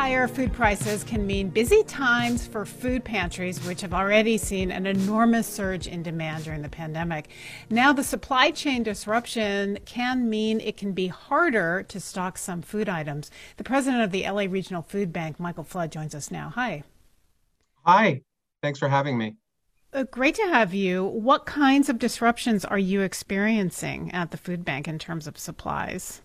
Higher food prices can mean busy times for food pantries, which have already seen an enormous surge in demand during the pandemic. Now, the supply chain disruption can mean it can be harder to stock some food items. The president of the LA Regional Food Bank, Michael Flood, joins us now. Hi. Hi. Thanks for having me. Uh, great to have you. What kinds of disruptions are you experiencing at the food bank in terms of supplies?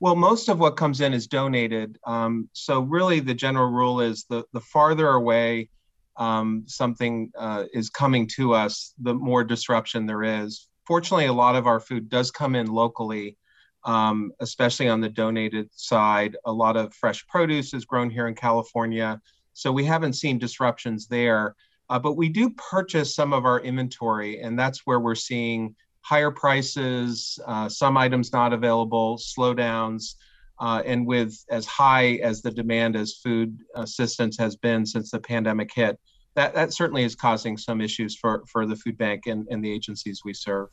Well, most of what comes in is donated. Um, so really, the general rule is the the farther away um, something uh, is coming to us, the more disruption there is. Fortunately, a lot of our food does come in locally, um, especially on the donated side. A lot of fresh produce is grown here in California, so we haven't seen disruptions there. Uh, but we do purchase some of our inventory, and that's where we're seeing higher prices, uh, some items not available, slowdowns, uh, and with as high as the demand as food assistance has been since the pandemic hit, that, that certainly is causing some issues for, for the food bank and, and the agencies we serve.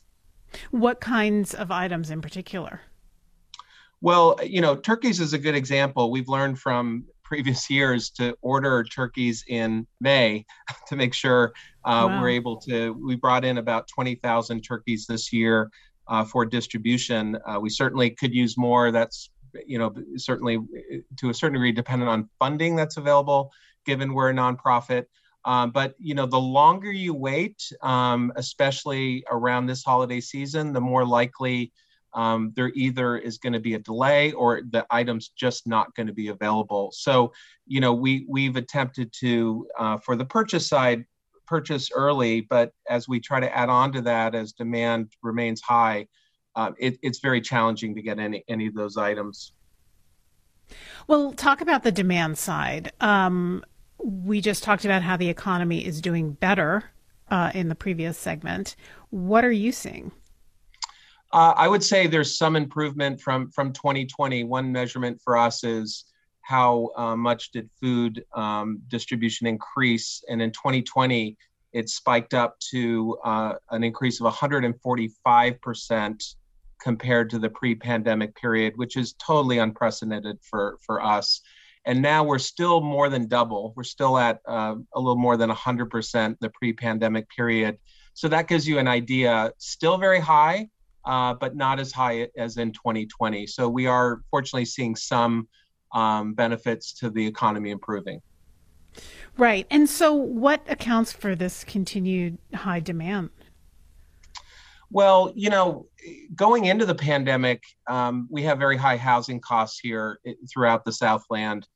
What kinds of items in particular? Well, you know, turkeys is a good example. We've learned from previous years to order turkeys in May to make sure uh, wow. we're able to. We brought in about 20,000 turkeys this year uh, for distribution. Uh, we certainly could use more. That's you know certainly to a certain degree dependent on funding that's available, given we're a nonprofit. Um, but you know, the longer you wait, um, especially around this holiday season, the more likely um, there either is going to be a delay or the item's just not going to be available. So, you know, we we've attempted to uh, for the purchase side purchase early, but as we try to add on to that as demand remains high, uh, it, it's very challenging to get any any of those items. Well, talk about the demand side. Um, we just talked about how the economy is doing better uh, in the previous segment. What are you seeing? Uh, I would say there's some improvement from from 2020. One measurement for us is how uh, much did food um, distribution increase, and in 2020 it spiked up to uh, an increase of 145 percent compared to the pre-pandemic period, which is totally unprecedented for for us. And now we're still more than double. We're still at uh, a little more than 100 percent the pre-pandemic period. So that gives you an idea. Still very high, uh, but not as high as in 2020. So we are fortunately seeing some um, benefits to the economy improving. Right. And so what accounts for this continued high demand? Well, you know, going into the pandemic, um, we have very high housing costs here eh, throughout the Southland.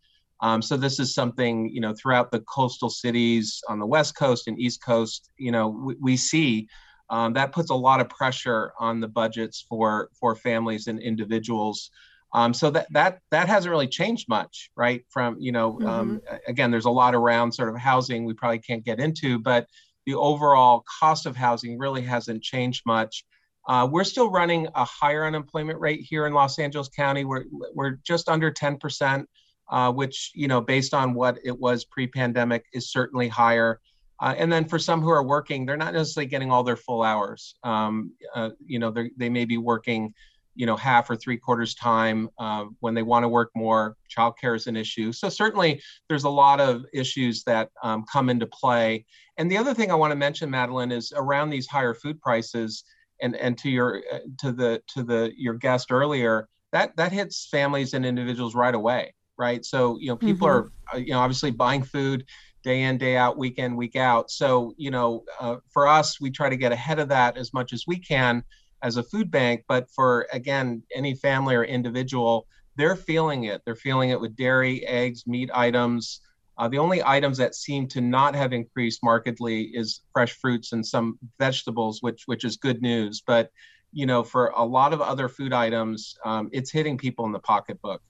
Um, so this is something, you know, throughout the coastal cities on the West Coast and East Coast, you know, we, we see um, that puts a lot of pressure on the budgets for for families and individuals. Um, so that that that hasn't really changed much, right? From you know, um, mm-hmm. um, again, there's a lot around sort of housing we probably can't get into, but the overall cost of housing really hasn't changed much. Uh, we're still running a higher unemployment rate here in Los Angeles County. We're we're just under 10 percent, uh, which you know, based on what it was pre-pandemic, is certainly higher. Uh, and then for some who are working, they're not necessarily getting all their full hours. Um, uh, you know, they may be working, you know, half or three quarters time uh, when they want to work more. Childcare is an issue. So certainly, there's a lot of issues that um, come into play. And the other thing I want to mention, Madeline, is around these higher food prices. And, and to your uh, to the to the your guest earlier, that that hits families and individuals right away, right? So you know, people mm-hmm. are uh, you know obviously buying food day in day out week in week out. So you know uh, for us we try to get ahead of that as much as we can as a food bank. But for again any family or individual they're feeling it. They're feeling it with dairy eggs meat items. Uh, the only items that seem to not have increased markedly is fresh fruits and some vegetables which which is good news. But you know for a lot of other food items um, it's hitting people in the pocketbook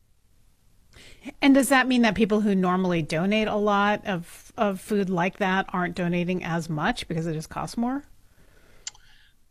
and does that mean that people who normally donate a lot of, of food like that aren't donating as much because it just costs more?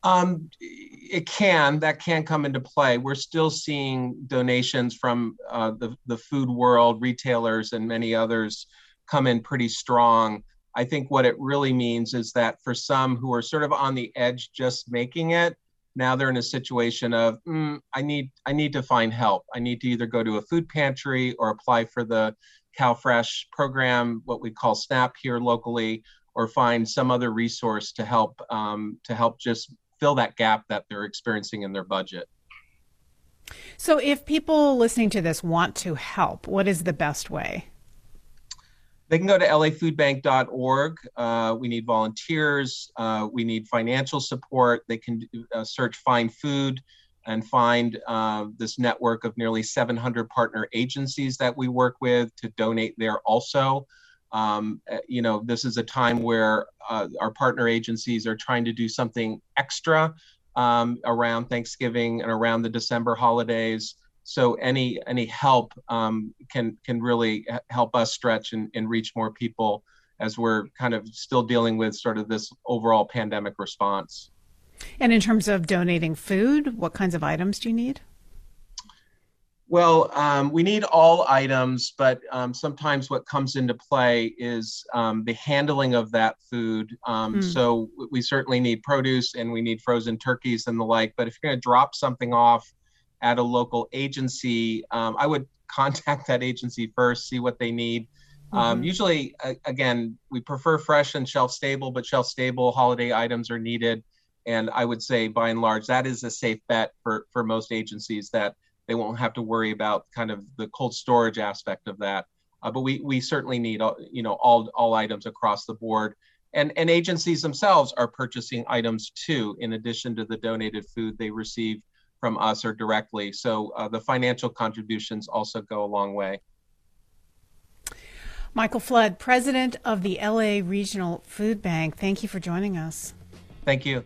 Um, it can. That can come into play. We're still seeing donations from uh, the, the food world, retailers, and many others come in pretty strong. I think what it really means is that for some who are sort of on the edge just making it, now they're in a situation of mm, I need I need to find help. I need to either go to a food pantry or apply for the CalFresh program, what we call SNAP here locally, or find some other resource to help um, to help just fill that gap that they're experiencing in their budget. So, if people listening to this want to help, what is the best way? They can go to lafoodbank.org. Uh, we need volunteers. Uh, we need financial support. They can uh, search Find Food and find uh, this network of nearly 700 partner agencies that we work with to donate there also. Um, uh, you know, this is a time where uh, our partner agencies are trying to do something extra um, around Thanksgiving and around the December holidays. So any any help um, can can really help us stretch and, and reach more people as we're kind of still dealing with sort of this overall pandemic response. And in terms of donating food, what kinds of items do you need? Well, um, we need all items, but um, sometimes what comes into play is um, the handling of that food. Mm. So we certainly need produce and we need frozen turkeys and the like. But if you're going to drop something off at a local agency, um, I would contact that agency first, see what they need. Um, mm-hmm. usually, uh, again, we prefer fresh and shelf stable, but shelf stable holiday items are needed. And I would say, by and large, that is a safe bet for for most agencies that they won't have to worry about kind of the cold storage aspect of that. Uh, but we we certainly need you know all all items across the board. And, and agencies themselves are purchasing items too, in addition to the donated food they receive from us or directly. So uh, the financial contributions also go a long way. Michael Flood, president of the LA Regional Food Bank, thank you for joining us. Thank you.